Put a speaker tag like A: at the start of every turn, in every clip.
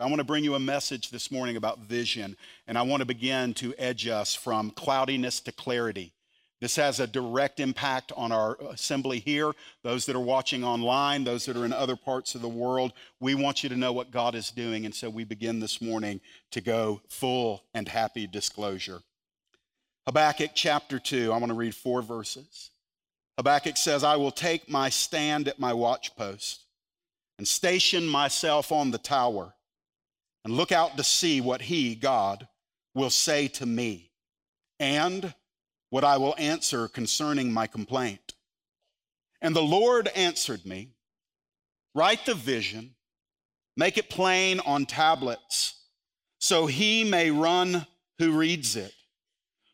A: I want to bring you a message this morning about vision, and I want to begin to edge us from cloudiness to clarity. This has a direct impact on our assembly here, those that are watching online, those that are in other parts of the world. We want you to know what God is doing, and so we begin this morning to go full and happy disclosure. Habakkuk chapter 2, I want to read four verses. Habakkuk says, I will take my stand at my watchpost and station myself on the tower and look out to see what he, God, will say to me and what I will answer concerning my complaint. And the Lord answered me Write the vision, make it plain on tablets, so he may run who reads it.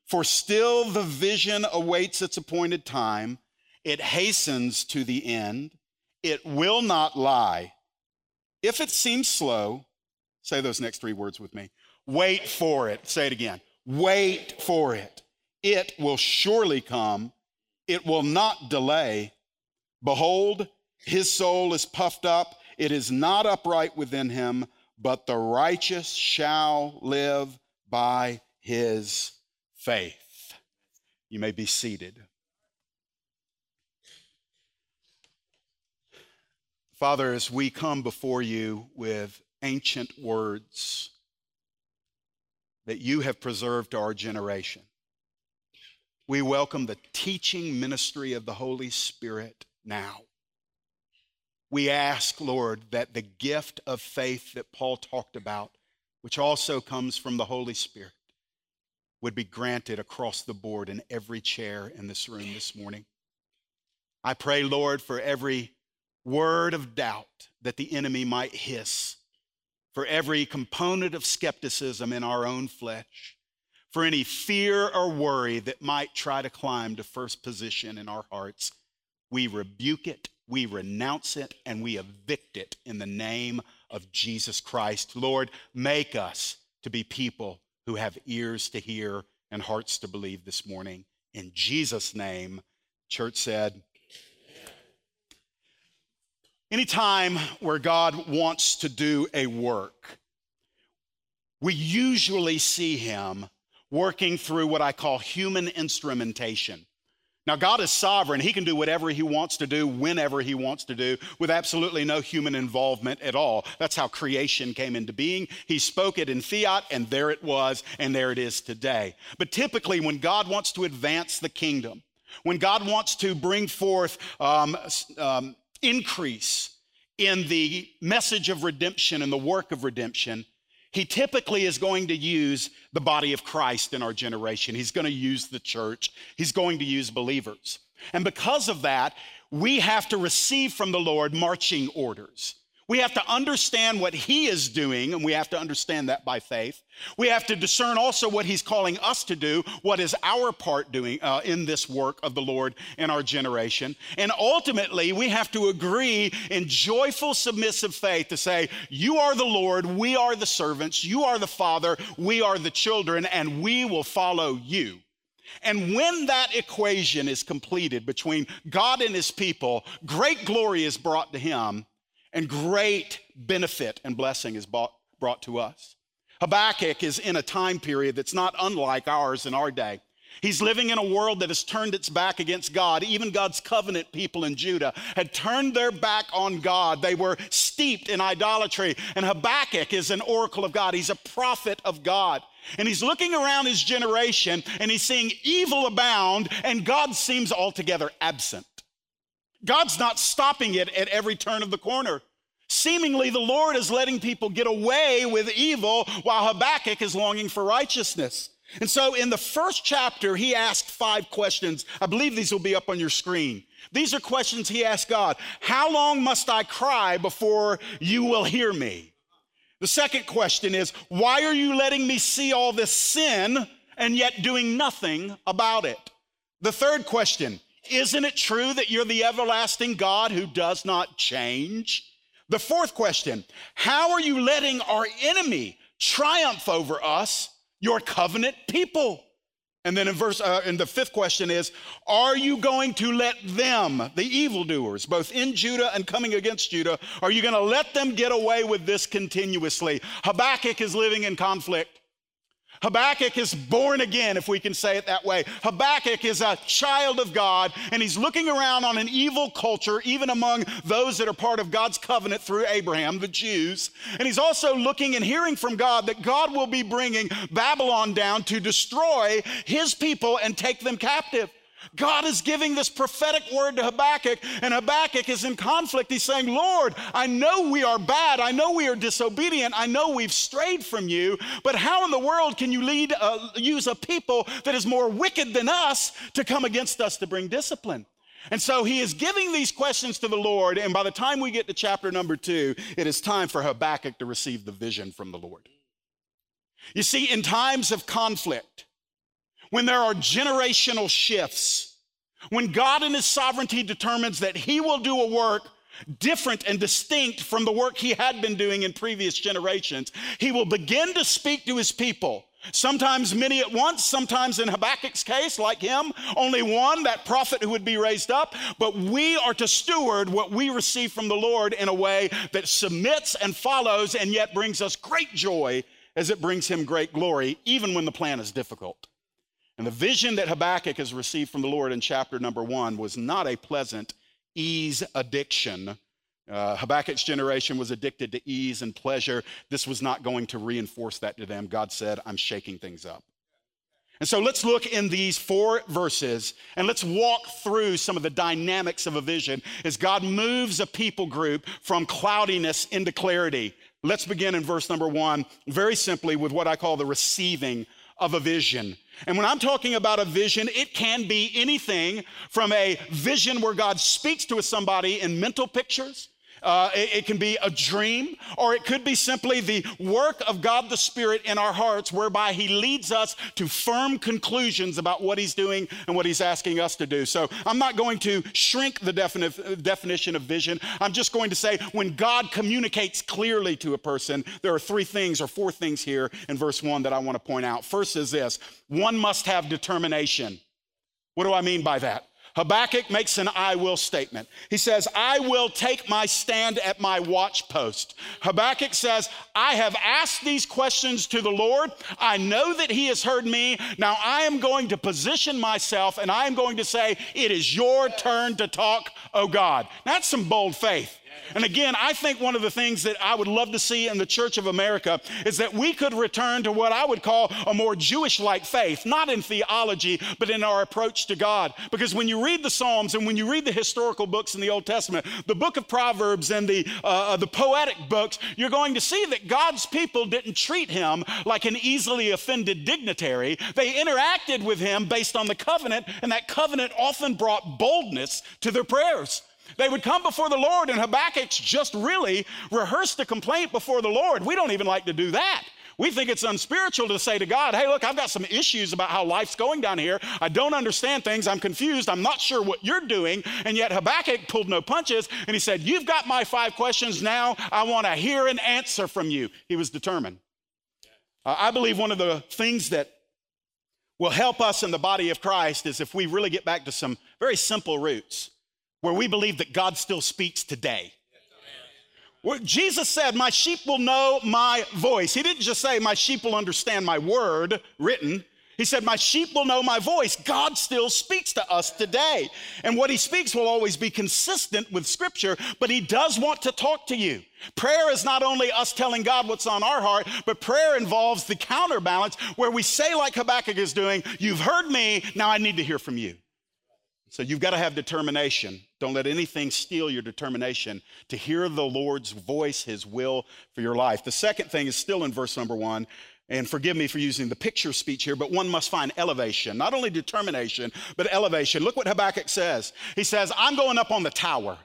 A: For still the vision awaits its appointed time, it hastens to the end, it will not lie. If it seems slow, say those next three words with me wait for it. Say it again. Wait for it. It will surely come, it will not delay. Behold, his soul is puffed up, it is not upright within him, but the righteous shall live by his faith. You may be seated. Father, as we come before you with ancient words that you have preserved to our generation, we welcome the teaching ministry of the Holy Spirit now. We ask, Lord, that the gift of faith that Paul talked about, which also comes from the Holy Spirit, would be granted across the board in every chair in this room this morning. I pray, Lord, for every word of doubt that the enemy might hiss, for every component of skepticism in our own flesh for any fear or worry that might try to climb to first position in our hearts. We rebuke it, we renounce it, and we evict it in the name of Jesus Christ. Lord, make us to be people who have ears to hear and hearts to believe this morning. In Jesus' name, church said, Anytime where God wants to do a work, we usually see him working through what I call human instrumentation. Now, God is sovereign. He can do whatever He wants to do, whenever He wants to do, with absolutely no human involvement at all. That's how creation came into being. He spoke it in fiat, and there it was, and there it is today. But typically, when God wants to advance the kingdom, when God wants to bring forth um, um, increase in the message of redemption and the work of redemption, he typically is going to use the body of Christ in our generation. He's going to use the church. He's going to use believers. And because of that, we have to receive from the Lord marching orders. We have to understand what He is doing, and we have to understand that by faith. We have to discern also what He's calling us to do, what is our part doing uh, in this work of the Lord in our generation. And ultimately, we have to agree in joyful, submissive faith to say, You are the Lord, we are the servants, you are the Father, we are the children, and we will follow you. And when that equation is completed between God and His people, great glory is brought to Him and great benefit and blessing is brought, brought to us. Habakkuk is in a time period that's not unlike ours in our day. He's living in a world that has turned its back against God. Even God's covenant people in Judah had turned their back on God. They were steeped in idolatry. And Habakkuk is an oracle of God, he's a prophet of God. And he's looking around his generation and he's seeing evil abound, and God seems altogether absent. God's not stopping it at every turn of the corner. Seemingly, the Lord is letting people get away with evil while Habakkuk is longing for righteousness. And so, in the first chapter, he asked five questions. I believe these will be up on your screen. These are questions he asked God How long must I cry before you will hear me? The second question is Why are you letting me see all this sin and yet doing nothing about it? The third question isn't it true that you're the everlasting God who does not change? The fourth question How are you letting our enemy triumph over us, your covenant people? And then in verse, uh, and the fifth question is, are you going to let them, the evildoers, both in Judah and coming against Judah, are you going to let them get away with this continuously? Habakkuk is living in conflict. Habakkuk is born again, if we can say it that way. Habakkuk is a child of God, and he's looking around on an evil culture, even among those that are part of God's covenant through Abraham, the Jews. And he's also looking and hearing from God that God will be bringing Babylon down to destroy his people and take them captive. God is giving this prophetic word to Habakkuk, and Habakkuk is in conflict. He's saying, Lord, I know we are bad. I know we are disobedient. I know we've strayed from you, but how in the world can you lead, uh, use a people that is more wicked than us to come against us to bring discipline? And so he is giving these questions to the Lord, and by the time we get to chapter number two, it is time for Habakkuk to receive the vision from the Lord. You see, in times of conflict, when there are generational shifts, when God in His sovereignty determines that He will do a work different and distinct from the work He had been doing in previous generations, He will begin to speak to His people. Sometimes many at once, sometimes in Habakkuk's case, like him, only one, that prophet who would be raised up. But we are to steward what we receive from the Lord in a way that submits and follows and yet brings us great joy as it brings him great glory, even when the plan is difficult. And the vision that Habakkuk has received from the Lord in chapter number one was not a pleasant ease addiction. Uh, Habakkuk's generation was addicted to ease and pleasure. This was not going to reinforce that to them. God said, I'm shaking things up. And so let's look in these four verses and let's walk through some of the dynamics of a vision as God moves a people group from cloudiness into clarity. Let's begin in verse number one, very simply with what I call the receiving of a vision. And when I'm talking about a vision, it can be anything from a vision where God speaks to somebody in mental pictures uh, it, it, can be a dream, or it could be simply the work of God the Spirit in our hearts, whereby He leads us to firm conclusions about what He's doing and what He's asking us to do. So I'm not going to shrink the defini- definition of vision. I'm just going to say when God communicates clearly to a person, there are three things or four things here in verse one that I want to point out. First is this one must have determination. What do I mean by that? Habakkuk makes an I will statement. He says, I will take my stand at my watch post. Habakkuk says, I have asked these questions to the Lord. I know that He has heard me. Now I am going to position myself and I am going to say, It is your turn to talk, oh God. That's some bold faith. And again, I think one of the things that I would love to see in the Church of America is that we could return to what I would call a more Jewish like faith, not in theology, but in our approach to God. Because when you read the Psalms and when you read the historical books in the Old Testament, the book of Proverbs and the, uh, uh the poetic books, you're going to see that God's people didn't treat him like an easily offended dignitary. They interacted with him based on the covenant, and that covenant often brought boldness to their prayers. They would come before the Lord, and Habakkuk's just really rehearsed a complaint before the Lord. We don't even like to do that. We think it's unspiritual to say to God, hey, look, I've got some issues about how life's going down here. I don't understand things. I'm confused. I'm not sure what you're doing. And yet Habakkuk pulled no punches and he said, You've got my five questions. Now I want to hear an answer from you. He was determined. Uh, I believe one of the things that will help us in the body of Christ is if we really get back to some very simple roots where we believe that God still speaks today. Where Jesus said, My sheep will know my voice. He didn't just say, My sheep will understand my word written. He said, My sheep will know my voice. God still speaks to us today. And what he speaks will always be consistent with scripture, but he does want to talk to you. Prayer is not only us telling God what's on our heart, but prayer involves the counterbalance where we say, like Habakkuk is doing, You've heard me, now I need to hear from you. So you've got to have determination. Don't let anything steal your determination to hear the Lord's voice, his will for your life. The second thing is still in verse number one. And forgive me for using the picture speech here, but one must find elevation, not only determination, but elevation. Look what Habakkuk says. He says, I'm going up on the tower.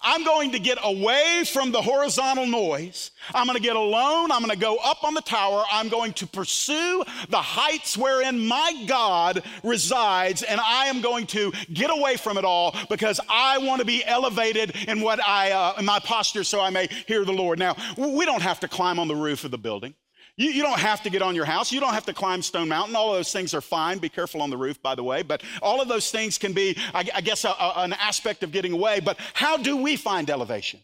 A: I'm going to get away from the horizontal noise. I'm going to get alone. I'm going to go up on the tower. I'm going to pursue the heights wherein my God resides, and I am going to get away from it all because I want to be elevated in what I uh, in my posture so I may hear the Lord. Now, we don't have to climb on the roof of the building. You, you, don't have to get on your house. You don't have to climb Stone Mountain. All those things are fine. Be careful on the roof, by the way. But all of those things can be, I, I guess, a, a, an aspect of getting away. But how do we find elevation?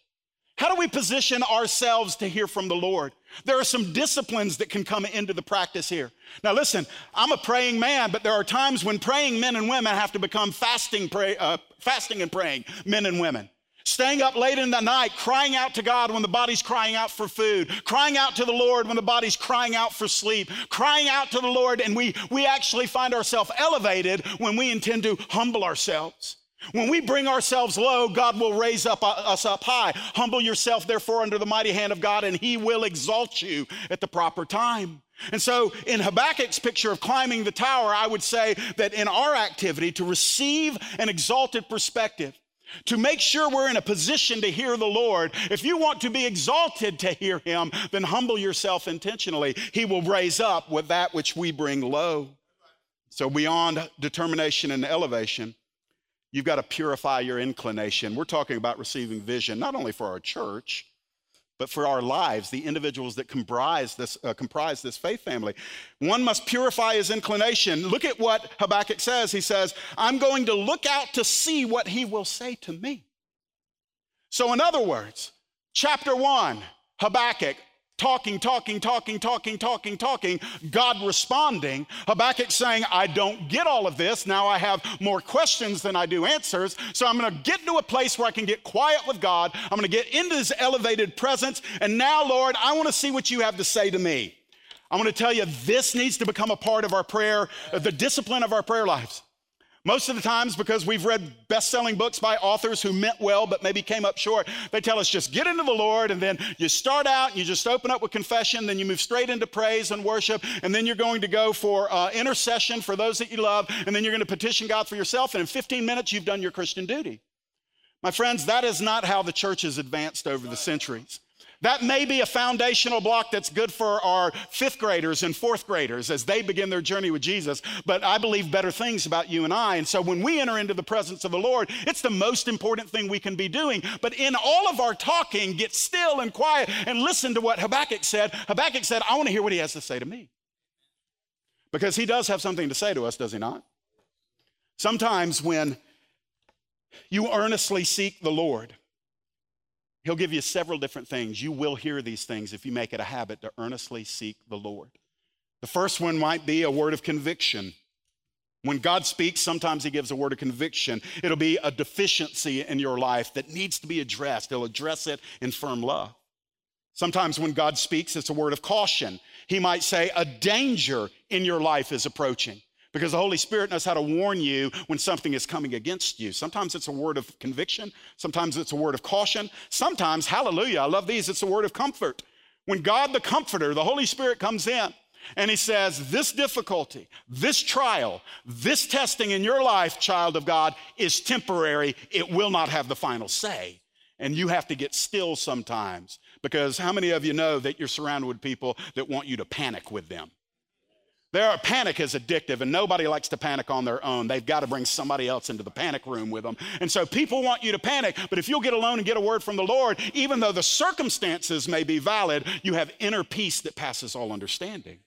A: How do we position ourselves to hear from the Lord? There are some disciplines that can come into the practice here. Now, listen, I'm a praying man, but there are times when praying men and women have to become fasting, pray, uh, fasting and praying men and women. Staying up late in the night, crying out to God when the body's crying out for food, crying out to the Lord when the body's crying out for sleep, crying out to the Lord, and we, we actually find ourselves elevated when we intend to humble ourselves. When we bring ourselves low, God will raise up, uh, us up high. Humble yourself, therefore, under the mighty hand of God, and He will exalt you at the proper time. And so, in Habakkuk's picture of climbing the tower, I would say that in our activity, to receive an exalted perspective, to make sure we're in a position to hear the Lord. If you want to be exalted to hear Him, then humble yourself intentionally. He will raise up with that which we bring low. So, beyond determination and elevation, you've got to purify your inclination. We're talking about receiving vision, not only for our church, but for our lives, the individuals that comprise this, uh, comprise this faith family. One must purify his inclination. Look at what Habakkuk says. He says, I'm going to look out to see what he will say to me. So, in other words, chapter one, Habakkuk, talking, talking, talking, talking, talking, talking, God responding. Habakkuk saying, I don't get all of this. Now I have more questions than I do answers. So I'm going to get to a place where I can get quiet with God. I'm going to get into his elevated presence. And now, Lord, I want to see what you have to say to me. I'm going to tell you, this needs to become a part of our prayer, the discipline of our prayer lives. Most of the times, because we've read best selling books by authors who meant well but maybe came up short, they tell us just get into the Lord and then you start out and you just open up with confession, then you move straight into praise and worship, and then you're going to go for uh, intercession for those that you love, and then you're going to petition God for yourself, and in 15 minutes, you've done your Christian duty. My friends, that is not how the church has advanced over the centuries. That may be a foundational block that's good for our fifth graders and fourth graders as they begin their journey with Jesus. But I believe better things about you and I. And so when we enter into the presence of the Lord, it's the most important thing we can be doing. But in all of our talking, get still and quiet and listen to what Habakkuk said. Habakkuk said, I want to hear what he has to say to me. Because he does have something to say to us, does he not? Sometimes when you earnestly seek the Lord, He'll give you several different things. You will hear these things if you make it a habit to earnestly seek the Lord. The first one might be a word of conviction. When God speaks, sometimes He gives a word of conviction. It'll be a deficiency in your life that needs to be addressed. He'll address it in firm love. Sometimes when God speaks, it's a word of caution. He might say, A danger in your life is approaching because the Holy Spirit knows how to warn you when something is coming against you. Sometimes it's a word of conviction, sometimes it's a word of caution, sometimes, hallelujah, I love these, it's a word of comfort. When God the Comforter, the Holy Spirit comes in and He says, This difficulty, this trial, this testing in your life, child of God, is temporary, it will not have the final say. And you have to get still sometimes because how many of you know that you're surrounded with people that want you to panic with them? Their panic is addictive, and nobody likes to panic on their own. They've got to bring somebody else into the panic room with them. And so people want you to panic, but if you'll get alone and get a word from the Lord, even though the circumstances may be valid, you have inner peace that passes all understanding.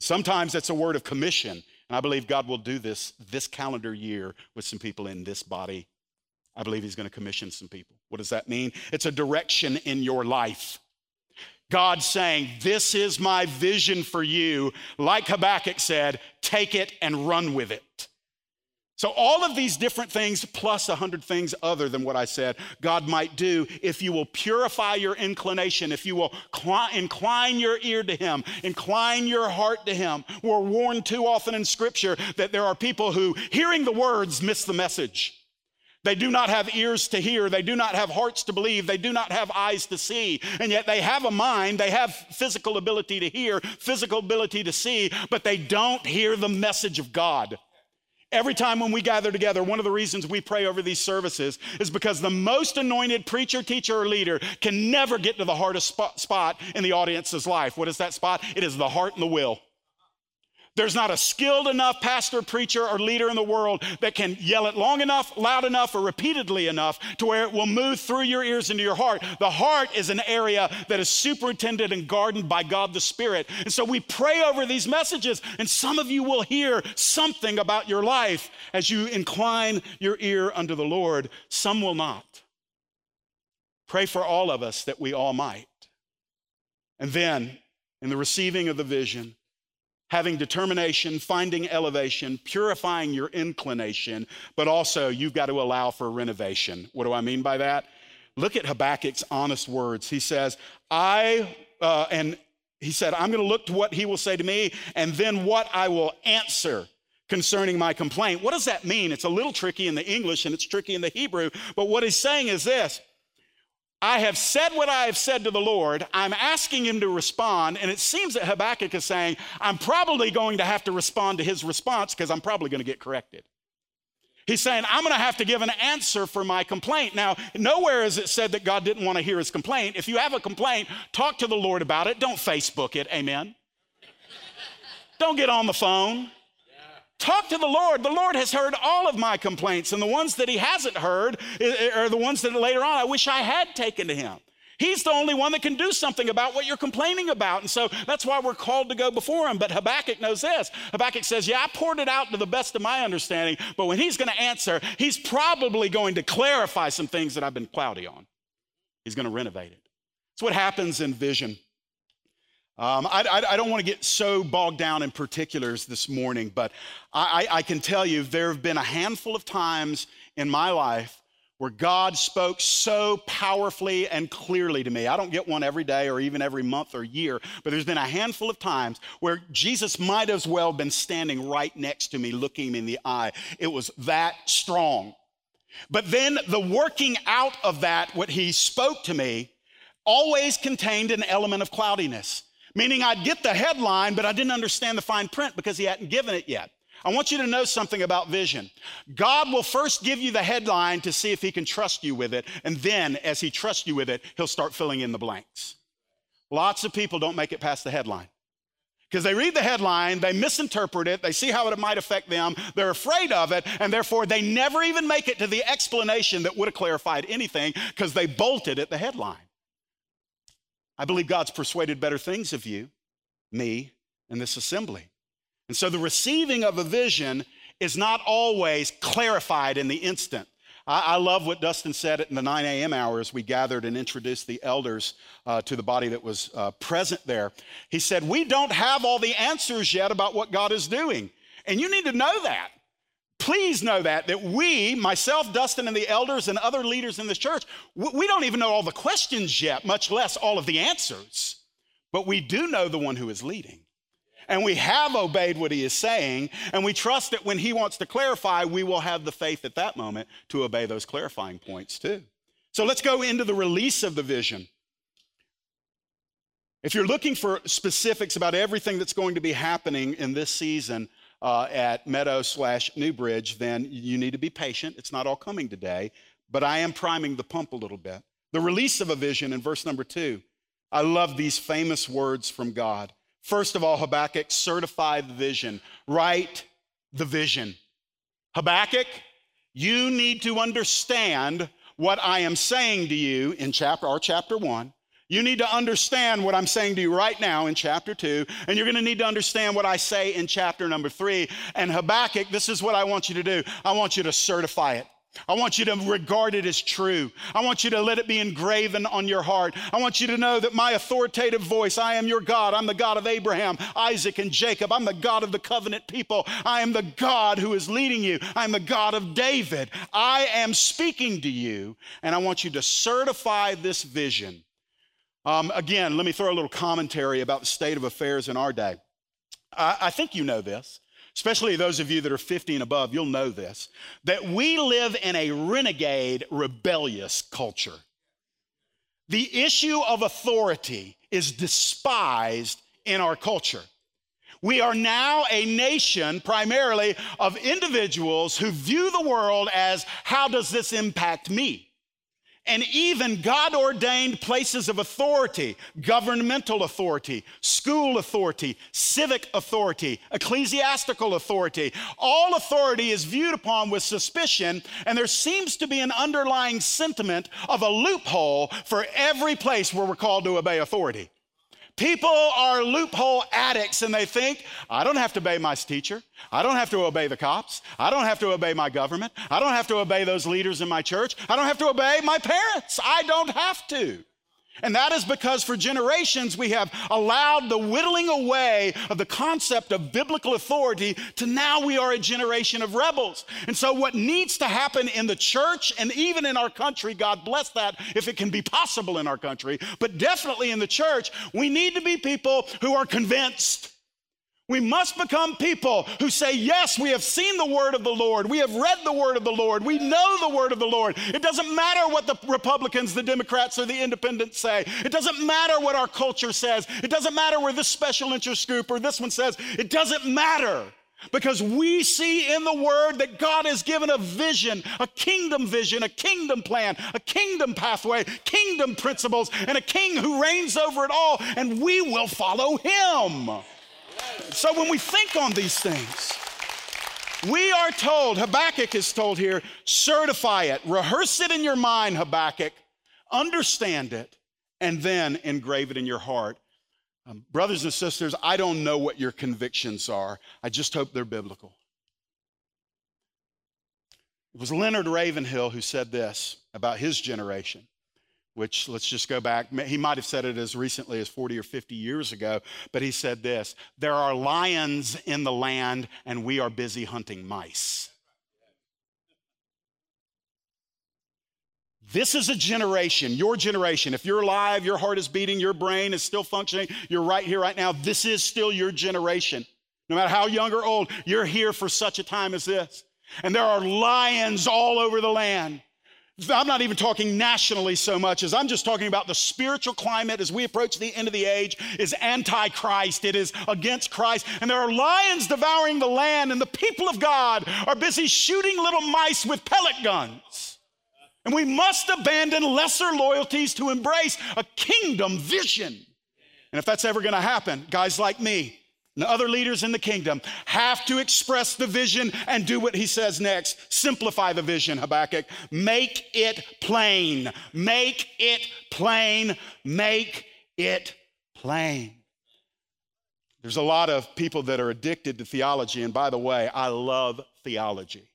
A: Sometimes it's a word of commission, and I believe God will do this this calendar year with some people in this body. I believe He's going to commission some people. What does that mean? It's a direction in your life. God saying, This is my vision for you. Like Habakkuk said, take it and run with it. So, all of these different things, plus a hundred things other than what I said, God might do if you will purify your inclination, if you will incline your ear to Him, incline your heart to Him. We're warned too often in Scripture that there are people who, hearing the words, miss the message. They do not have ears to hear. They do not have hearts to believe. They do not have eyes to see. And yet they have a mind. They have physical ability to hear, physical ability to see, but they don't hear the message of God. Every time when we gather together, one of the reasons we pray over these services is because the most anointed preacher, teacher, or leader can never get to the hardest spot in the audience's life. What is that spot? It is the heart and the will. There's not a skilled enough pastor, preacher, or leader in the world that can yell it long enough, loud enough, or repeatedly enough to where it will move through your ears into your heart. The heart is an area that is superintended and gardened by God the Spirit. And so we pray over these messages, and some of you will hear something about your life as you incline your ear unto the Lord. Some will not. Pray for all of us that we all might. And then, in the receiving of the vision, having determination, finding elevation, purifying your inclination, but also you've got to allow for renovation. What do I mean by that? Look at Habakkuk's honest words. He says, I, uh, and he said, I'm going to look to what he will say to me and then what I will answer concerning my complaint. What does that mean? It's a little tricky in the English and it's tricky in the Hebrew, but what he's saying is this I have said what I have said to the Lord. I'm asking him to respond. And it seems that Habakkuk is saying, I'm probably going to have to respond to his response because I'm probably going to get corrected. He's saying, I'm going to have to give an answer for my complaint. Now, nowhere is it said that God didn't want to hear his complaint. If you have a complaint, talk to the Lord about it. Don't Facebook it. Amen. Don't get on the phone. Talk to the Lord. The Lord has heard all of my complaints, and the ones that He hasn't heard are the ones that later on I wish I had taken to Him. He's the only one that can do something about what you're complaining about. And so that's why we're called to go before him. But Habakkuk knows this. Habakkuk says, Yeah, I poured it out to the best of my understanding, but when he's going to answer, he's probably going to clarify some things that I've been cloudy on. He's going to renovate it. It's what happens in vision. Um, I, I, I, don't want to get so bogged down in particulars this morning, but I, I can tell you there have been a handful of times in my life where God spoke so powerfully and clearly to me. I don't get one every day or even every month or year, but there's been a handful of times where Jesus might as well have been standing right next to me, looking me in the eye. It was that strong. But then the working out of that, what he spoke to me, always contained an element of cloudiness. Meaning I'd get the headline, but I didn't understand the fine print because he hadn't given it yet. I want you to know something about vision. God will first give you the headline to see if he can trust you with it. And then, as he trusts you with it, he'll start filling in the blanks. Lots of people don't make it past the headline because they read the headline, they misinterpret it, they see how it might affect them, they're afraid of it, and therefore they never even make it to the explanation that would have clarified anything because they bolted at the headline. I believe God's persuaded better things of you, me, and this assembly. And so the receiving of a vision is not always clarified in the instant. I, I love what Dustin said in the 9 a.m. hours. We gathered and introduced the elders uh, to the body that was uh, present there. He said, We don't have all the answers yet about what God is doing. And you need to know that. Please know that, that we, myself, Dustin, and the elders and other leaders in this church, we don't even know all the questions yet, much less all of the answers. But we do know the one who is leading. And we have obeyed what he is saying, and we trust that when he wants to clarify, we will have the faith at that moment to obey those clarifying points too. So let's go into the release of the vision. If you're looking for specifics about everything that's going to be happening in this season, uh, at Meadow slash Newbridge, then you need to be patient. It's not all coming today, but I am priming the pump a little bit. The release of a vision in verse number two. I love these famous words from God. First of all, Habakkuk certify the vision. Write the vision. Habakkuk, you need to understand what I am saying to you in chapter or chapter one. You need to understand what I'm saying to you right now in chapter two, and you're going to need to understand what I say in chapter number three. And Habakkuk, this is what I want you to do I want you to certify it. I want you to regard it as true. I want you to let it be engraven on your heart. I want you to know that my authoritative voice, I am your God. I'm the God of Abraham, Isaac, and Jacob. I'm the God of the covenant people. I am the God who is leading you. I'm the God of David. I am speaking to you, and I want you to certify this vision um, again, let me throw a little commentary about the state of affairs in our day. I, I think you know this, especially those of you that are 50 and above, you'll know this, that we live in a renegade, rebellious culture. The issue of authority is despised in our culture. We are now a nation primarily of individuals who view the world as how does this impact me? And even God ordained places of authority, governmental authority, school authority, civic authority, ecclesiastical authority. All authority is viewed upon with suspicion, and there seems to be an underlying sentiment of a loophole for every place where we're called to obey authority. People are loophole addicts and they think, I don't have to obey my teacher. I don't have to obey the cops. I don't have to obey my government. I don't have to obey those leaders in my church. I don't have to obey my parents. I don't have to. And that is because for generations we have allowed the whittling away of the concept of biblical authority to now we are a generation of rebels. And so, what needs to happen in the church and even in our country, God bless that if it can be possible in our country, but definitely in the church, we need to be people who are convinced we must become people who say, Yes, we have seen the word of the Lord. We have read the word of the Lord. We know the word of the Lord. It doesn't matter what the Republicans, the Democrats, or the independents say. It doesn't matter what our culture says. It doesn't matter where this special interest group or this one says. It doesn't matter because we see in the word that God has given a vision, a kingdom vision, a kingdom plan, a kingdom pathway, kingdom principles, and a king who reigns over it all, and we will follow him. So when we think on these things, we are told, Habakkuk is told here, certify it, rehearse it in your mind, Habakkuk, understand it, and then engrave it in your heart. Um, brothers and sisters, I don't know what your convictions are. I just hope they're biblical. It was Leonard Ravenhill who said this about his generation which let's just go back. He might have said it as recently as 40 or 50 years ago, but he said this There are lions in the land, and we are busy hunting mice. This is a generation, your generation. If you're alive, your heart is beating, your brain is still functioning, you're right here, right now. This is still your generation. No matter how young or old, you're here for such a time as this. And there are lions all over the land. I'm not even talking nationally so much as I'm just talking about the spiritual climate as we approach the end of the age is anti-Christ. It is against Christ. And there are lions devouring the land, and the people of God are busy shooting little mice with pellet guns. And we must abandon lesser loyalties to embrace a kingdom vision. And if that's ever going to happen, guys like me, and other leaders in the kingdom have to express the vision and do what he says next. Simplify the vision, Habakkuk. Make it plain. Make it plain. Make it plain. There's a lot of people that are addicted to theology. And by the way, I love theology.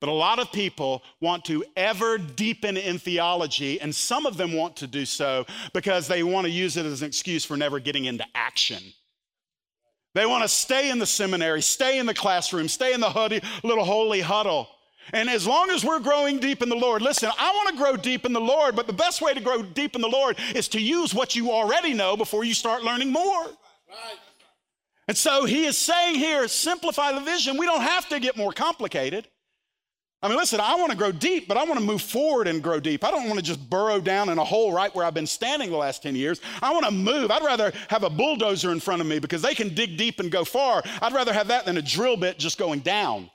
A: But a lot of people want to ever deepen in theology, and some of them want to do so because they want to use it as an excuse for never getting into action. They want to stay in the seminary, stay in the classroom, stay in the hoodie, little holy huddle. And as long as we're growing deep in the Lord, listen, I want to grow deep in the Lord, but the best way to grow deep in the Lord is to use what you already know before you start learning more. Right. And so he is saying here, simplify the vision. We don't have to get more complicated. I mean, listen, I want to grow deep, but I want to move forward and grow deep. I don't want to just burrow down in a hole right where I've been standing the last 10 years. I want to move. I'd rather have a bulldozer in front of me because they can dig deep and go far. I'd rather have that than a drill bit just going down.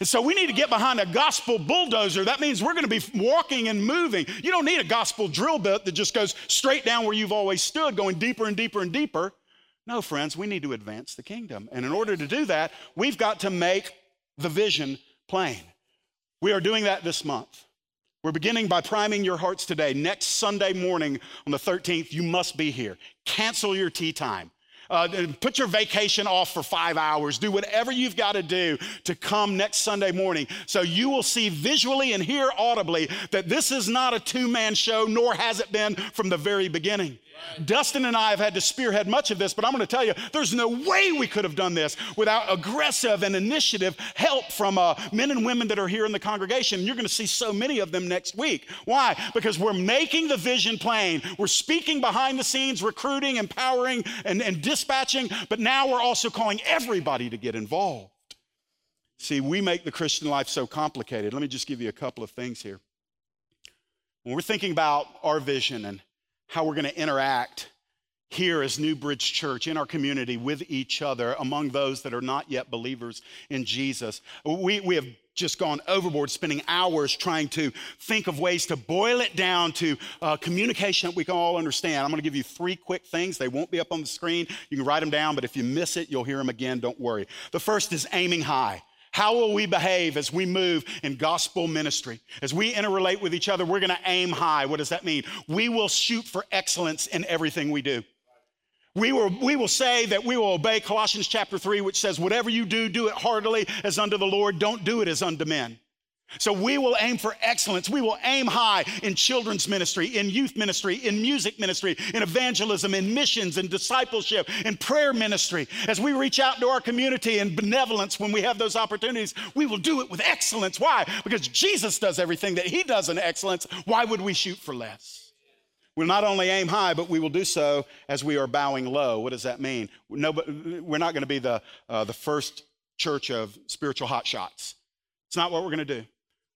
A: And so we need to get behind a gospel bulldozer. That means we're going to be walking and moving. You don't need a gospel drill bit that just goes straight down where you've always stood, going deeper and deeper and deeper. No, friends, we need to advance the kingdom. And in order to do that, we've got to make the vision plain. We are doing that this month. We're beginning by priming your hearts today. Next Sunday morning on the 13th, you must be here. Cancel your tea time. Uh, put your vacation off for five hours. Do whatever you've got to do to come next Sunday morning so you will see visually and hear audibly that this is not a two man show, nor has it been from the very beginning. Dustin and I have had to spearhead much of this, but I'm going to tell you, there's no way we could have done this without aggressive and initiative help from uh, men and women that are here in the congregation. You're going to see so many of them next week. Why? Because we're making the vision plain. We're speaking behind the scenes, recruiting, empowering, and, and dispatching, but now we're also calling everybody to get involved. See, we make the Christian life so complicated. Let me just give you a couple of things here. When we're thinking about our vision and how we're going to interact here as New Bridge Church in our community with each other among those that are not yet believers in Jesus. We, we have just gone overboard, spending hours trying to think of ways to boil it down to uh, communication that we can all understand. I'm going to give you three quick things. They won't be up on the screen. You can write them down, but if you miss it, you'll hear them again. Don't worry. The first is aiming high. How will we behave as we move in gospel ministry? As we interrelate with each other, we're going to aim high. What does that mean? We will shoot for excellence in everything we do. We will, we will say that we will obey Colossians chapter 3, which says, Whatever you do, do it heartily as unto the Lord. Don't do it as unto men. So we will aim for excellence. We will aim high in children's ministry, in youth ministry, in music ministry, in evangelism, in missions, in discipleship, in prayer ministry. As we reach out to our community in benevolence when we have those opportunities, we will do it with excellence. Why? Because Jesus does everything that he does in excellence. Why would we shoot for less? We'll not only aim high, but we will do so as we are bowing low. What does that mean? No, but we're not going to be the, uh, the first church of spiritual hotshots. It's not what we're going to do.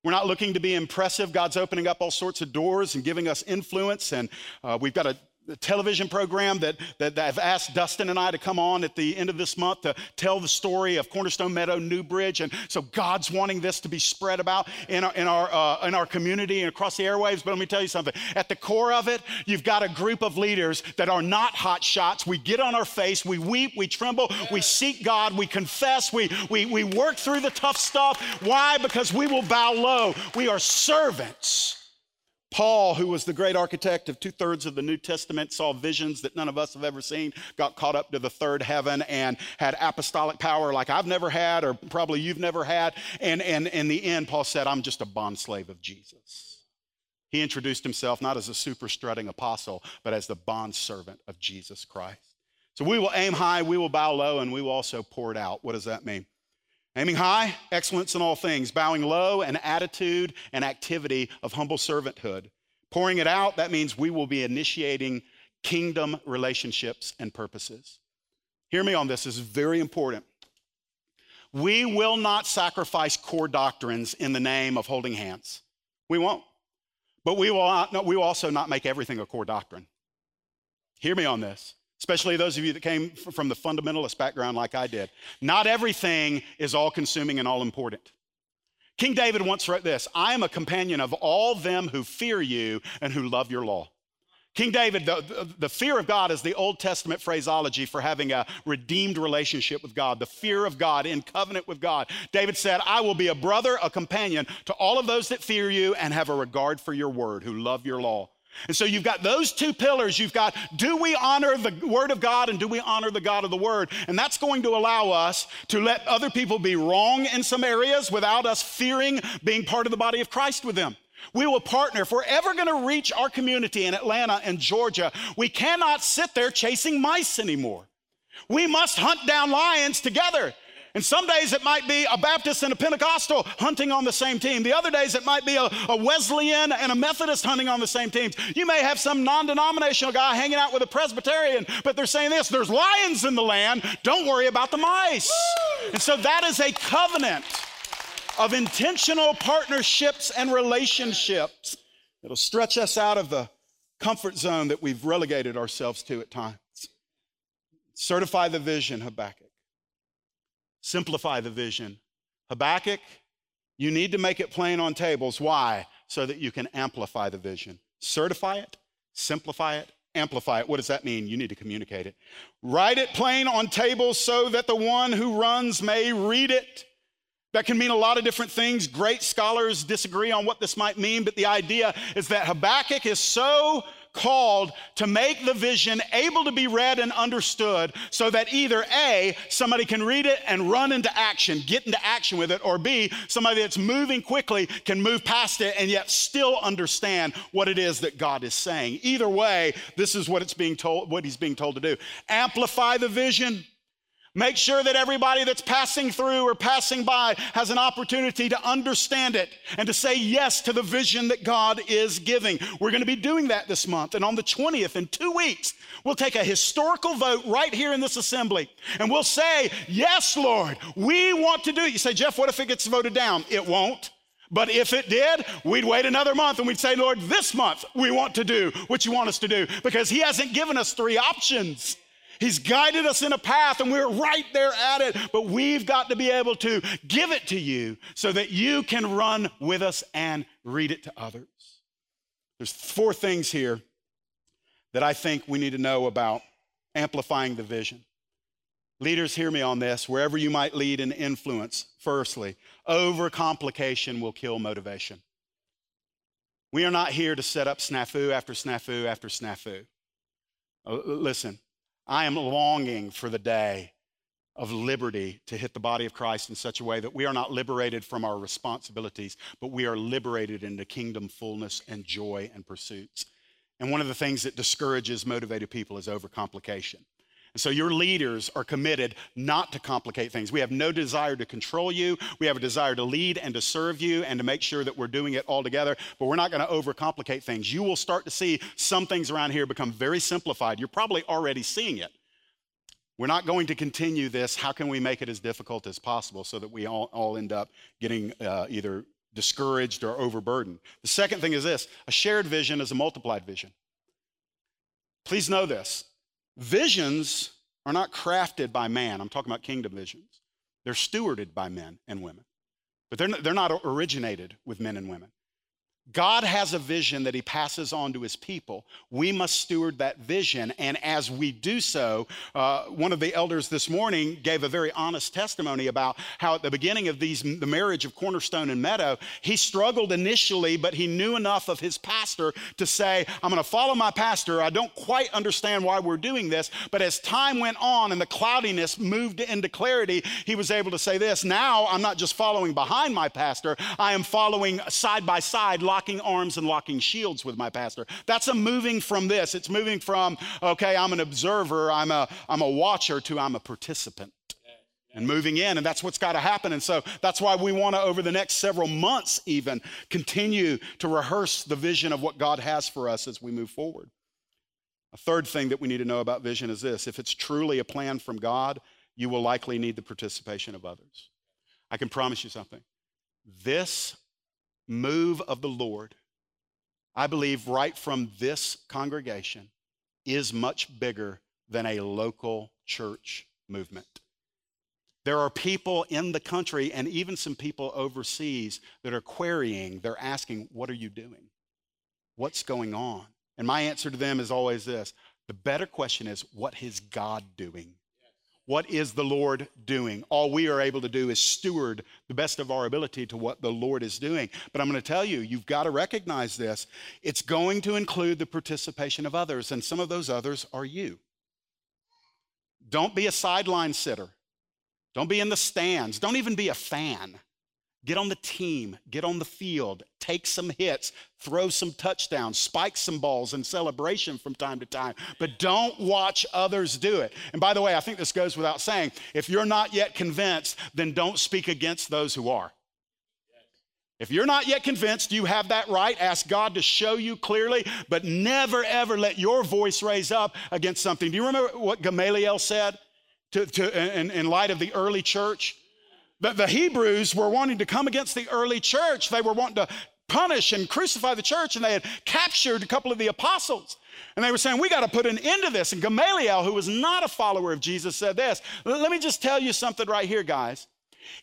A: We're not looking to be impressive. God's opening up all sorts of doors and giving us influence, and uh, we've got a television program that, that, that, I've asked Dustin and I to come on at the end of this month to tell the story of Cornerstone Meadow, Newbridge. And so God's wanting this to be spread about in our, in our, uh, in our community and across the airwaves. But let me tell you something. At the core of it, you've got a group of leaders that are not hot shots. We get on our face, we weep, we tremble, we seek God, we confess, we, we, we work through the tough stuff. Why? Because we will bow low. We are servants Paul, who was the great architect of two thirds of the New Testament, saw visions that none of us have ever seen, got caught up to the third heaven, and had apostolic power like I've never had, or probably you've never had. And, and in the end, Paul said, I'm just a bond slave of Jesus. He introduced himself not as a super strutting apostle, but as the bond servant of Jesus Christ. So we will aim high, we will bow low, and we will also pour it out. What does that mean? Aiming high, excellence in all things. Bowing low, an attitude and activity of humble servanthood. Pouring it out, that means we will be initiating kingdom relationships and purposes. Hear me on this, this is very important. We will not sacrifice core doctrines in the name of holding hands. We won't. But we will, not, we will also not make everything a core doctrine. Hear me on this especially those of you that came from the fundamentalist background like I did. Not everything is all consuming and all important. King David once wrote this I am a companion of all them who fear you and who love your law. King David, the, the, the, fear of God is the Old Testament phraseology for having a redeemed relationship with God, the fear of God in covenant with God. David said, I will be a brother, a companion to all of those that fear you and have a regard for your word, who love your law. And so you've got those two pillars. You've got do we honor the Word of God and do we honor the God of the Word? And that's going to allow us to let other people be wrong in some areas without us fearing being part of the body of Christ with them. We will partner. If we're ever going to reach our community in Atlanta and Georgia, we cannot sit there chasing mice anymore. We must hunt down lions together. And some days it might be a Baptist and a Pentecostal hunting on the same team. The other days it might be a, a Wesleyan and a Methodist hunting on the same teams. You may have some non denominational guy hanging out with a Presbyterian, but they're saying this there's lions in the land. Don't worry about the mice. And so that is a covenant of intentional partnerships and relationships that'll stretch us out of the comfort zone that we've relegated ourselves to at times. Certify the vision, Habakkuk. Simplify the vision. Habakkuk, you need to make it plain on tables. Why? So that you can amplify the vision. Certify it, simplify it, amplify it. What does that mean? You need to communicate it. Write it plain on tables so that the one who runs may read it. That can mean a lot of different things. Great scholars disagree on what this might mean, but the idea is that Habakkuk is so called to make the vision able to be read and understood so that either A, somebody can read it and run into action, get into action with it, or B, somebody that's moving quickly can move past it and yet still understand what it is that God is saying. Either way, this is what it's being told, what he's being told to do. Amplify the vision Make sure that everybody that's passing through or passing by has an opportunity to understand it and to say yes to the vision that God is giving. We're going to be doing that this month. And on the 20th, in two weeks, we'll take a historical vote right here in this assembly. And we'll say, Yes, Lord, we want to do it. You say, Jeff, what if it gets voted down? It won't. But if it did, we'd wait another month and we'd say, Lord, this month we want to do what you want us to do because He hasn't given us three options. He's guided us in a path and we're right there at it, but we've got to be able to give it to you so that you can run with us and read it to others. There's four things here that I think we need to know about amplifying the vision. Leaders, hear me on this. Wherever you might lead and influence, firstly, overcomplication will kill motivation. We are not here to set up snafu after snafu after snafu. Uh, listen, I am longing for the day of liberty to hit the body of Christ in such a way that we are not liberated from our responsibilities, but we are liberated into kingdom fullness and joy and pursuits. And one of the things that discourages motivated people is overcomplication. And so your leaders are committed not to complicate things. We have no desire to control you. We have a desire to lead and to serve you and to make sure that we're doing it all together, but we're not going to overcomplicate things. You will start to see some things around here become very simplified. You're probably already seeing it. We're not going to continue this. How can we make it as difficult as possible so that we all, all end up getting uh, either discouraged or overburdened? The second thing is this a shared vision is a multiplied vision. Please know this Visions are not crafted by man. I'm talking about kingdom visions. They're stewarded by men and women, but they're not, they're not originated with men and women. God has a vision that he passes on to his people. We must steward that vision. And as we do so, uh, one of the elders this morning gave a very honest testimony about how at the beginning of these, the marriage of Cornerstone and Meadow, he struggled initially, but he knew enough of his pastor to say, I'm going to follow my pastor. I don't quite understand why we're doing this. But as time went on and the cloudiness moved into clarity, he was able to say this Now I'm not just following behind my pastor, I am following side by side locking arms and locking shields with my pastor. That's a moving from this. It's moving from, okay, I'm an observer, I'm a, I'm a watcher, to I'm a participant and moving in. And that's what's got to happen. And so that's why we want to, over the next several months, even continue to rehearse the vision of what God has for us as we move forward. A third thing that we need to know about vision is this if it's truly a plan from God, you will likely need the participation of others. I can promise you something. This move of the Lord, I believe, right from this congregation, is much bigger than a local church movement. There are people in the country and even some people overseas that are querying, they're asking, What are you doing? What's going on? And my answer to them is always this the better question is, What is God doing? What is the Lord doing? All we are able to do is steward the best of our ability to what the Lord is doing. But I'm going to tell you, you've got to recognize this. It's going to include the participation of others, and some of those others are you. Don't be a sideline sitter. Don't be in the stands. Don't even be a fan. Get on the team, get on the field, take some hits, throw some touchdowns, spike some balls in celebration from time to time, but don't watch others do it. And by the way, I think this goes without saying if you're not yet convinced, then don't speak against those who are. If you're not yet convinced, you have that right. Ask God to show you clearly, but never ever let your voice raise up against something. Do you remember what Gamaliel said to, to in, in light of the early church? But the Hebrews were wanting to come against the early church. They were wanting to punish and crucify the church, and they had captured a couple of the apostles. And they were saying, We got to put an end to this. And Gamaliel, who was not a follower of Jesus, said this Let me just tell you something right here, guys.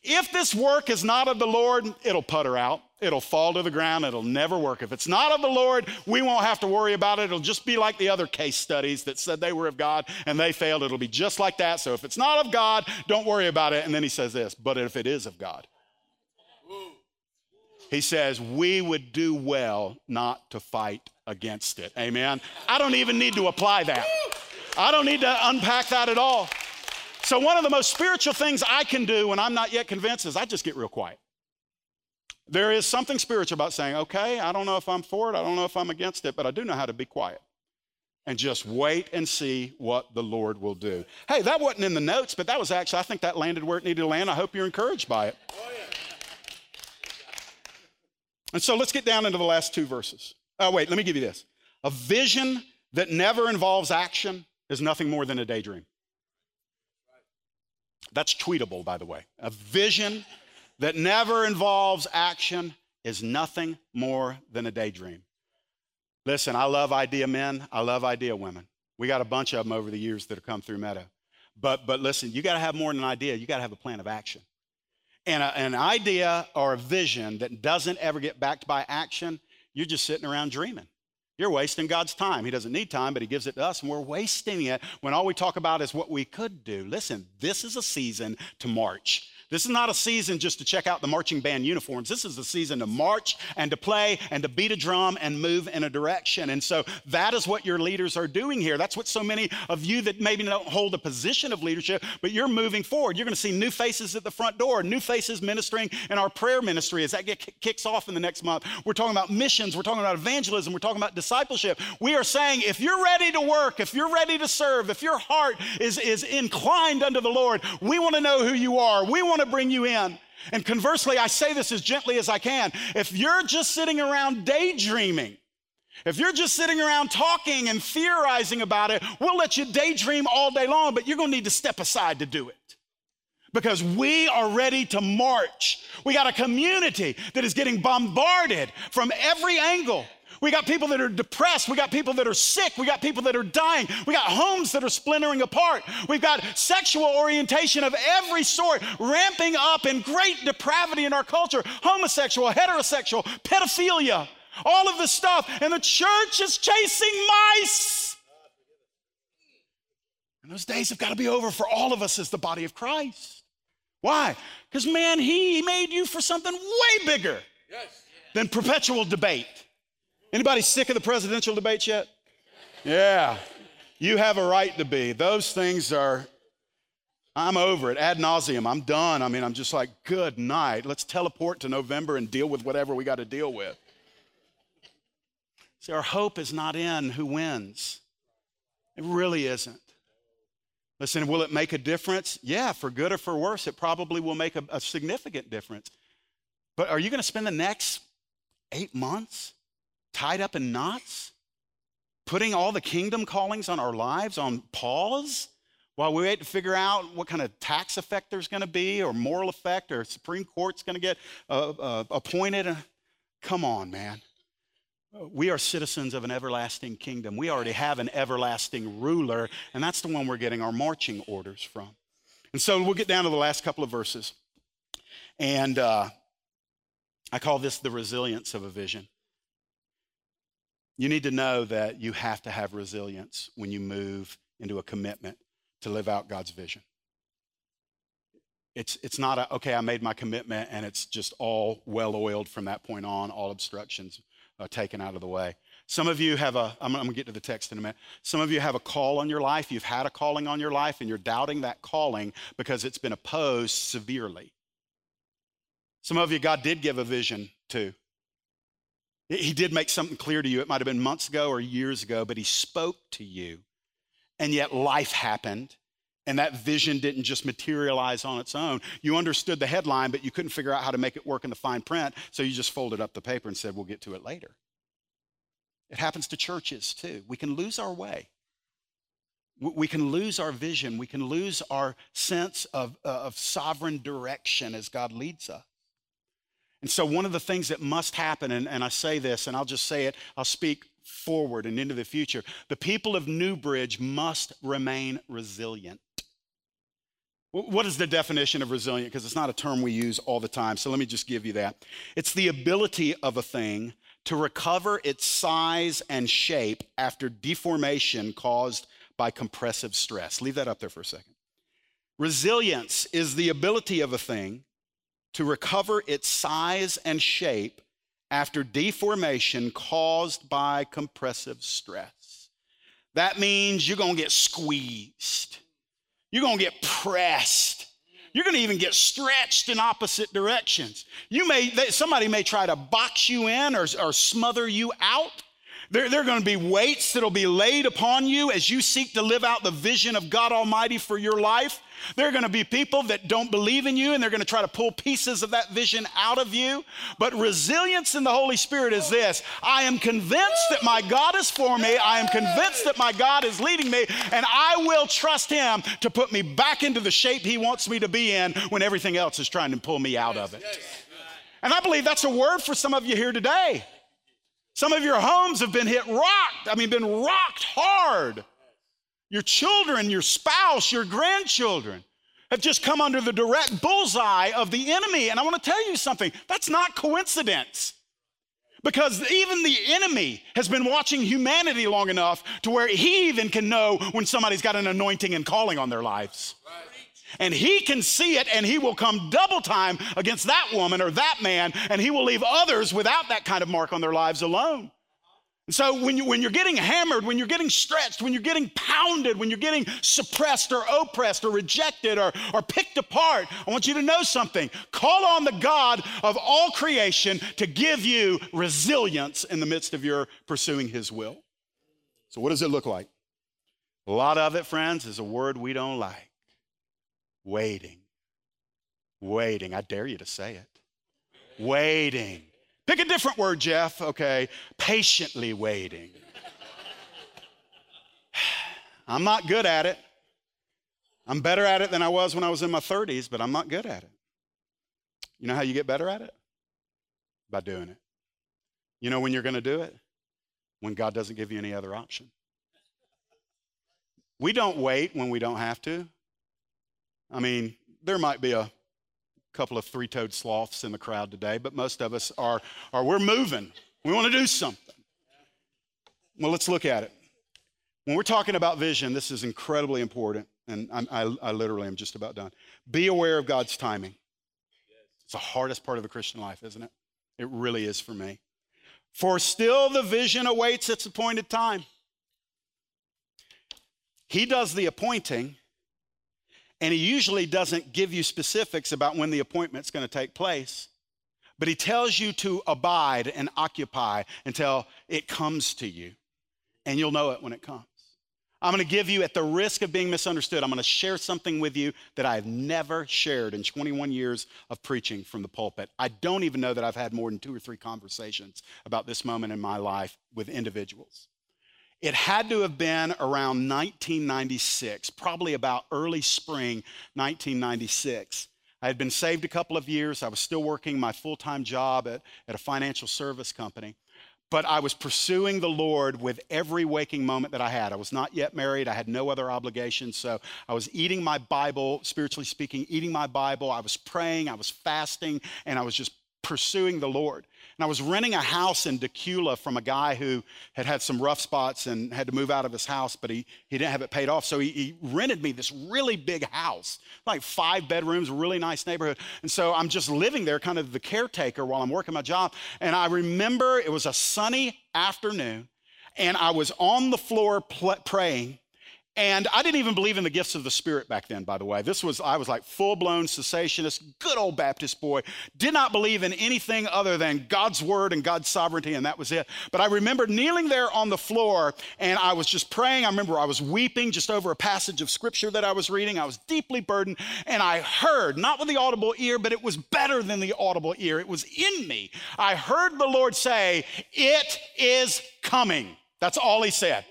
A: If this work is not of the Lord, it'll putter out. It'll fall to the ground. It'll never work. If it's not of the Lord, we won't have to worry about it. It'll just be like the other case studies that said they were of God and they failed. It'll be just like that. So if it's not of God, don't worry about it. And then he says this, but if it is of God, he says, we would do well not to fight against it. Amen. I don't even need to apply that. I don't need to unpack that at all. So, one of the most spiritual things I can do when I'm not yet convinced is I just get real quiet. There is something spiritual about saying, okay, I don't know if I'm for it, I don't know if I'm against it, but I do know how to be quiet and just wait and see what the Lord will do. Hey, that wasn't in the notes, but that was actually, I think that landed where it needed to land. I hope you're encouraged by it. Oh, yeah. And so let's get down into the last two verses. Oh, wait, let me give you this. A vision that never involves action is nothing more than a daydream. That's tweetable, by the way. A vision that never involves action is nothing more than a daydream. Listen, I love idea men, I love idea women. We got a bunch of them over the years that have come through Meadow. But, but listen, you got to have more than an idea. You got to have a plan of action. And a, an idea or a vision that doesn't ever get backed by action, you're just sitting around dreaming. You're wasting God's time. He doesn't need time, but He gives it to us, and we're wasting it when all we talk about is what we could do. Listen, this is a season to march. This is not a season just to check out the marching band uniforms. This is a season to march and to play and to beat a drum and move in a direction. And so that is what your leaders are doing here. That's what so many of you that maybe don't hold a position of leadership, but you're moving forward. You're going to see new faces at the front door, new faces ministering in our prayer ministry as that get, kicks off in the next month. We're talking about missions, we're talking about evangelism, we're talking about discipleship. We are saying if you're ready to work, if you're ready to serve, if your heart is, is inclined unto the Lord, we want to know who you are. We want to bring you in. And conversely, I say this as gently as I can. If you're just sitting around daydreaming, if you're just sitting around talking and theorizing about it, we'll let you daydream all day long, but you're going to need to step aside to do it. Because we are ready to march. We got a community that is getting bombarded from every angle we got people that are depressed. We got people that are sick. We got people that are dying. We got homes that are splintering apart. We've got sexual orientation of every sort ramping up in great depravity in our culture homosexual, heterosexual, pedophilia, all of this stuff. And the church is chasing mice. And those days have got to be over for all of us as the body of Christ. Why? Because, man, he made you for something way bigger yes. than perpetual debate. Anybody sick of the presidential debates yet? Yeah. You have a right to be. Those things are, I'm over it ad nauseum. I'm done. I mean, I'm just like, good night. Let's teleport to November and deal with whatever we got to deal with. See, our hope is not in who wins, it really isn't. Listen, will it make a difference? Yeah, for good or for worse, it probably will make a, a significant difference. But are you going to spend the next eight months tied up in knots, putting all the kingdom callings on our lives on pause while we wait to figure out what kind of tax effect there's going to be, or moral effect, or Supreme Court's going to get uh, uh, appointed. Come on, man. We are citizens of an everlasting kingdom. We already have an everlasting ruler, and that's the one we're getting our marching orders from. And so we'll get down to the last couple of verses. And uh, I call this the resilience of a vision. You need to know that you have to have resilience when you move into a commitment to live out God's vision. It's, it's not a, okay, I made my commitment and it's just all well oiled from that point on, all obstructions taken out of the way. Some of you have a, I'm, I'm gonna get to the text in a minute. Some of you have a call on your life. You've had a calling on your life and you're doubting that calling because it's been opposed severely. Some of you, God did give a vision to. He did make something clear to you. It might have been months ago or years ago, but he spoke to you. And yet life happened. And that vision didn't just materialize on its own. You understood the headline, but you couldn't figure out how to make it work in the fine print. So you just folded up the paper and said, We'll get to it later. It happens to churches too. We can lose our way. We can lose our vision. We can lose our sense of, of sovereign direction as God leads us. And so, one of the things that must happen, and, and I say this, and I'll just say it, I'll speak forward and into the future. The people of Newbridge must remain resilient. What is the definition of resilient? Because it's not a term we use all the time. So let me just give you that. It's the ability of a thing to recover its size and shape after deformation caused by compressive stress. Leave that up there for a second. Resilience is the ability of a thing to recover its size and shape after deformation caused by compressive stress. That means you're to get squeezed. You're to get pressed. You're going to even get stretched in opposite directions. You may, somebody may try to box you in or, or smother you out. There, there are going to be weights that'll be laid upon you as you seek to live out the vision of God Almighty for your life. There are going to be people that don't believe in you and they're going to try to pull pieces of that vision out of you. But resilience in the Holy Spirit is this I am convinced that my God is for me. I am convinced that my God is leading me, and I will trust Him to put me back into the shape He wants me to be in when everything else is trying to pull me out of it. And I believe that's a word for some of you here today. Some of your homes have been hit rocked, I mean, been rocked hard Your children, your spouse, your grandchildren have just come under the direct bullseye of the enemy. And I want to tell you something that's not coincidence. Because even the enemy has been watching humanity long enough to where he even can know when somebody's got an anointing and calling on their lives. And he can see it and he will come double time against that woman or that man and he will leave others without that kind of mark on their lives alone. And so when, you, when you're getting hammered, when you're getting stretched, when you're getting pounded, when you're getting suppressed or oppressed or rejected or, or picked apart, I want you to know something. Call on the God of all creation to give you resilience in the midst of your pursuing his will. So what does it look like? A lot of it, friends, is a word we don't like. Waiting. Waiting. I dare you to say it. Waiting. Pick a different word, Jeff, okay? Patiently waiting. I'm not good at it. I'm better at it than I was when I was in my 30s, but I'm not good at it. You know how you get better at it? By doing it. You know when you're going to do it? When God doesn't give you any other option. We don't wait when we don't have to. I mean, there might be a couple of three-toed sloths in the crowd today, but most of us are, are we're moving. We want to do something. Well, let's look at it. When we're talking about vision, this is incredibly important, and I, I literally am just about done. Be aware of God's timing. It's the hardest part of the Christian life, isn't it? It really is for me. For still the vision awaits its appointed time. He does the appointing, and he usually doesn't give you specifics about when the appointment's going to take place, but he tells you to abide and occupy until it comes to you, and you'll know it when it comes. I'm going to give you, at the risk of being misunderstood, I'm going to share something with you that I've never shared in 21 years of preaching from the pulpit. I don't even know that I've had more than two or three conversations about this moment in my life with individuals. It had to have been around 1996, probably about early spring 1996. I had been saved a couple of years. I was still working my full time job at, at a financial service company. But I was pursuing the Lord with every waking moment that I had. I was not yet married. I had no other obligations. So I was eating my Bible, spiritually speaking, eating my Bible. I was praying, I was fasting, and I was just pursuing the Lord. And I was renting a house in Decula from a guy who had had some rough spots and had to move out of his house, but he, he didn't have it paid off. So he, he rented me this really big house, like five bedrooms, really nice neighborhood. And so I'm just living there, kind of the caretaker while I'm working my job. And I remember it was a sunny afternoon, and I was on the floor pl- praying and I didn't even believe in the gifts of the Spirit back then, by the way. This was, I was like full blown cessationist, good old Baptist boy. Did not believe in anything other than God's word and God's sovereignty, and that was it. But I remember kneeling there on the floor and I was just praying. I remember I was weeping just over a passage of scripture that I was reading. I was deeply burdened, and I heard, not with the audible ear, but it was better than the audible ear. It was in me. I heard the Lord say, It is coming. That's all he said.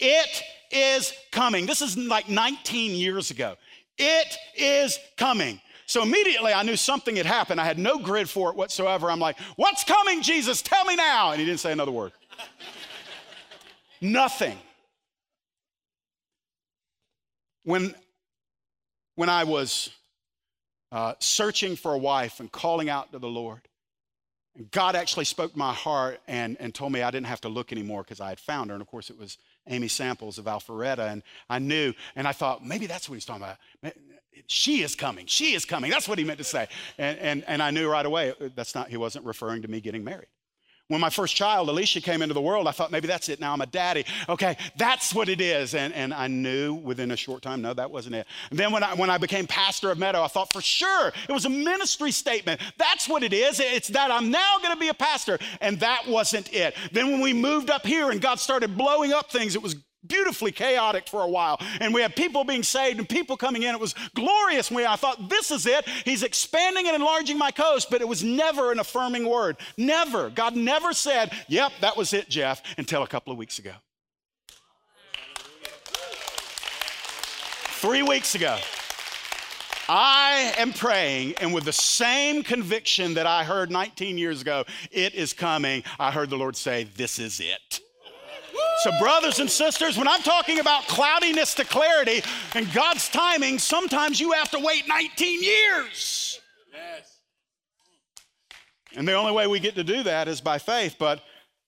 A: It is coming. This is like 19 years ago. It is coming. So immediately I knew something had happened. I had no grid for it whatsoever. I'm like, What's coming, Jesus? Tell me now. And he didn't say another word. Nothing. When, when I was uh, searching for a wife and calling out to the Lord, God actually spoke my heart and, and told me I didn't have to look anymore because I had found her. And of course, it was Amy Samples of Alpharetta. And I knew, and I thought, maybe that's what he's talking about. She is coming. She is coming. That's what he meant to say. And, and, and I knew right away that's not, he wasn't referring to me getting married. When my first child, Alicia, came into the world, I thought maybe that's it. Now I'm a daddy. Okay, that's what it is. And, and I knew within a short time, no, that wasn't it. And then when I, when I became pastor of Meadow, I thought for sure it was a ministry statement. That's what it is. It's that I'm now going to be a pastor. And that wasn't it. Then when we moved up here and God started blowing up things, it was beautifully chaotic for a while. And we had people being saved and people coming in. It was glorious. I thought, this is it. He's expanding and enlarging my coast, but it was never an affirming word. Never. God never said, yep, that was it, Jeff, until a couple of weeks ago. Three weeks ago. I am praying, and with the same conviction that I heard 19 years ago, it is coming, I heard the Lord say, This is it. So, brothers and sisters, when I'm talking about cloudiness to clarity and God's timing, sometimes you have to wait 19 years. Yes. And the only way we get to do that is by faith. But,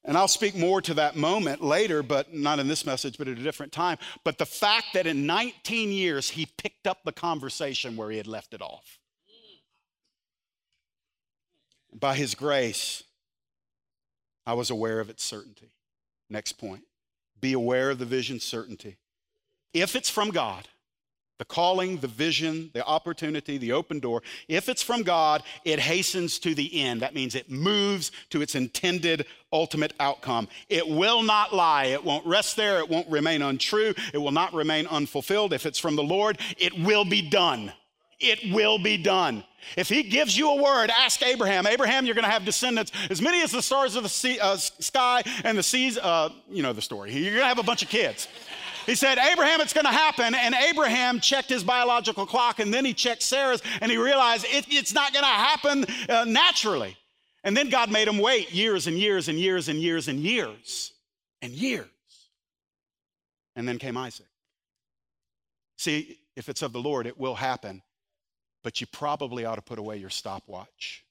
A: and I'll speak more to that moment later, but not in this message, but at a different time. But the fact that in 19 years, he picked up the conversation where he had left it off. By his grace, I was aware of its certainty. Next point be aware of the vision certainty. If it's from God, the calling, the vision, the opportunity, the open door, if it's from God, it hastens to the end. That means it moves to its intended ultimate outcome. It will not lie. It won't rest there. It won't remain untrue. It will not remain unfulfilled. If it's from the Lord, it will be done. It will be done. If he gives you a word, ask Abraham. Abraham, you're going to have descendants as many as the stars of the sea, uh, sky and the seas. Uh, you know the story. You're going to have a bunch of kids. He said, Abraham, it's going to happen. And Abraham checked his biological clock and then he checked Sarah's and he realized it, it's not going to happen uh, naturally. And then God made him wait years and years and years and years and years and years. And then came Isaac. See, if it's of the Lord, it will happen but you probably ought to put away your stopwatch.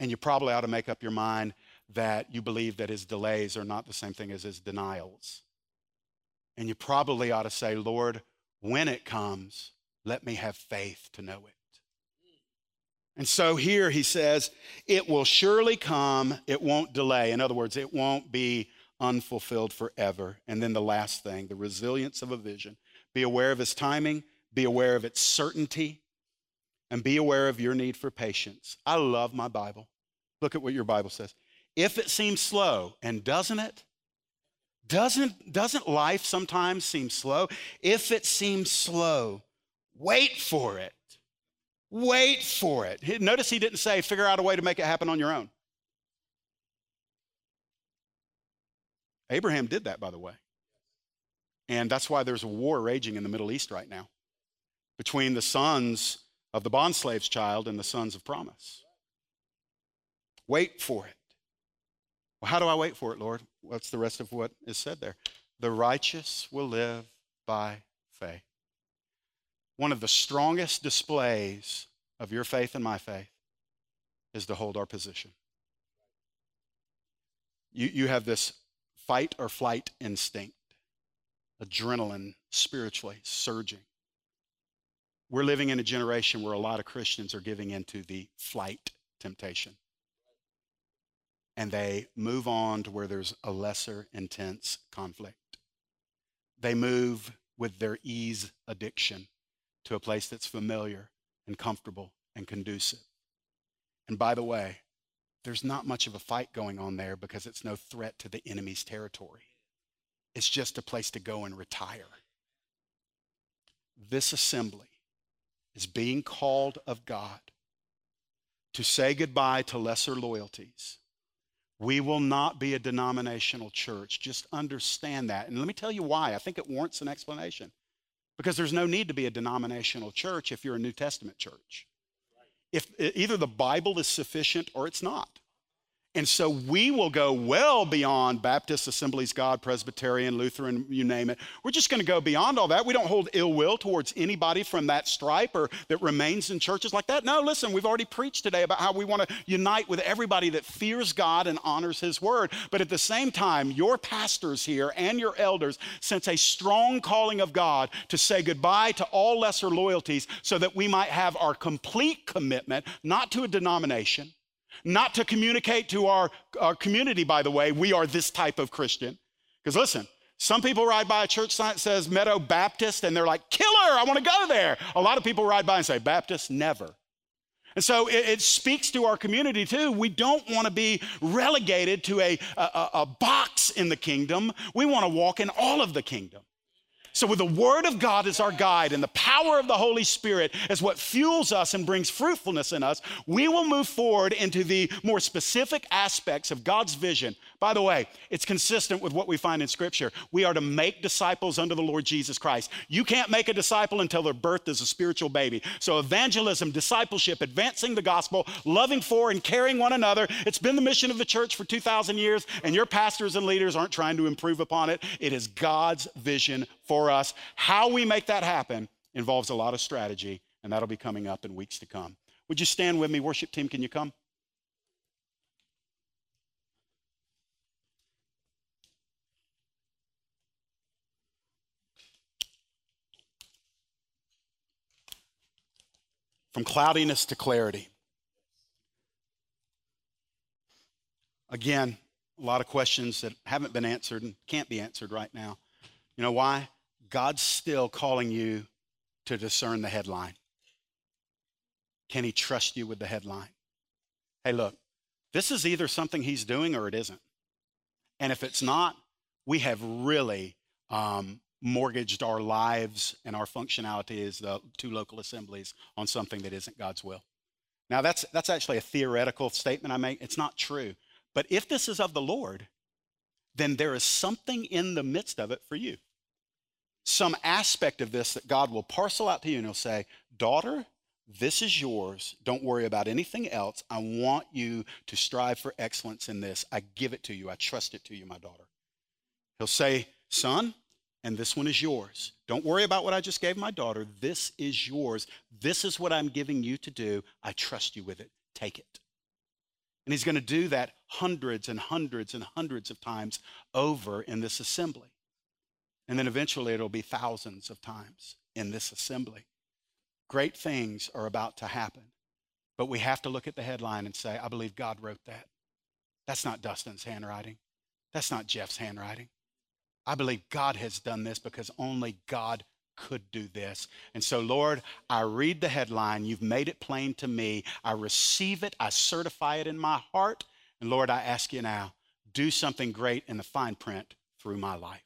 A: And you probably ought to make up your mind that you believe that his delays are not the same thing as his denials. And you probably ought to say, Lord, when it comes, let me have faith to know it. And so here he says, it will surely come, it won't delay. In other words, it won't be unfulfilled forever. And then the last thing, the resilience of a vision. Be aware of his timing, be aware of its certainty, and be aware of your need for patience. I love my Bible. Look at what your Bible says. If it seems slow, and doesn't it? Doesn't, doesn't life sometimes seem slow? If it seems slow, wait for it. Wait for it. Notice he didn't say, figure out a way to make it happen on your own. Abraham did that, by the way. And that's why there's a war raging in the Middle East right now between the sons of the bondslave's child and the sons of promise. Wait for it. Well, how do I wait for it, Lord? What's the rest of what is said there? The righteous will live by faith. One of the strongest displays of your faith and my faith is to hold our position. You, you have this fight or flight instinct, adrenaline spiritually surging. We're living in a generation where a lot of Christians are giving into the flight temptation. And they move on to where there's a lesser intense conflict. They move with their ease addiction to a place that's familiar and comfortable and conducive. And by the way, there's not much of a fight going on there because it's no threat to the enemy's territory. It's just a place to go and retire. This assembly is being called of God to say goodbye to lesser loyalties. We will not be a denominational church. Just understand that. And let me tell you why. I think it warrants an explanation. Because there's no need to be a denominational church if you're a New Testament church. If either the Bible is sufficient or it's not. And so we will go well beyond Baptist, Assemblies God, Presbyterian, Lutheran, you name it. We're just going to go beyond all that. We don't hold ill will towards anybody from that stripe or that remains in churches like that. No, listen, we've already preached today about how we want to unite with everybody that fears God and honors His word. But at the same time, your pastors here and your elders sense a strong calling of God to say goodbye to all lesser loyalties so that we might have our complete commitment, not to a denomination not to communicate to our, our community, by the way, we are this type of Christian. Because listen, some people ride by a church sign that says Meadow Baptist and they're like, killer, I want to go there. A lot of people ride by and say, Baptist, never. And so it, it speaks to our community too. We don't want to be relegated to a, a, a box in the kingdom. We want to walk in all of the kingdom. So, with the Word of God as our guide and the power of the Holy Spirit as what fuels us and brings fruitfulness in us, we will move forward into the more specific aspects of God's vision. By the way, it's consistent with what we find in Scripture. We are to make disciples under the Lord Jesus Christ. You can't make a disciple until they're birthed as a spiritual baby. So, evangelism, discipleship, advancing the gospel, loving for and caring one another, it's been the mission of the church for 2,000 years, and your pastors and leaders aren't trying to improve upon it. It is God's vision for us. How we make that happen involves a lot of strategy, and that'll be coming up in weeks to come. Would you stand with me? Worship team, can you come? From cloudiness to clarity. Again, a lot of questions that haven't been answered and can't be answered right now. You know why? God's still calling you to discern the headline. Can He trust you with the headline? Hey, look, this is either something He's doing or it isn't. And if it's not, we have really um, mortgaged our lives and our functionality as the two local assemblies on something that isn't God's will. Now, that's, that's actually a theoretical statement I make. It's not true. But if this is of the Lord, then there is something in the midst of it for you. Some aspect of this that God will parcel out to you and He'll say, Daughter, this is yours. Don't worry about anything else. I want you to strive for excellence in this. I give it to you. I trust it to you, my daughter. He'll say, Son, and this one is yours. Don't worry about what I just gave my daughter. This is yours. This is what I'm giving you to do. I trust you with it. Take it. And he's going to do that hundreds and hundreds and hundreds of times over in this assembly. And then eventually it'll be thousands of times in this assembly. Great things are about to happen. But we have to look at the headline and say, I believe God wrote that. That's not Dustin's handwriting. That's not Jeff's handwriting. I believe God has done this because only God could do this. And so, Lord, I read the headline. You've made it plain to me. I receive it. I certify it in my heart. And Lord, I ask you now, do something great in the fine print through my life.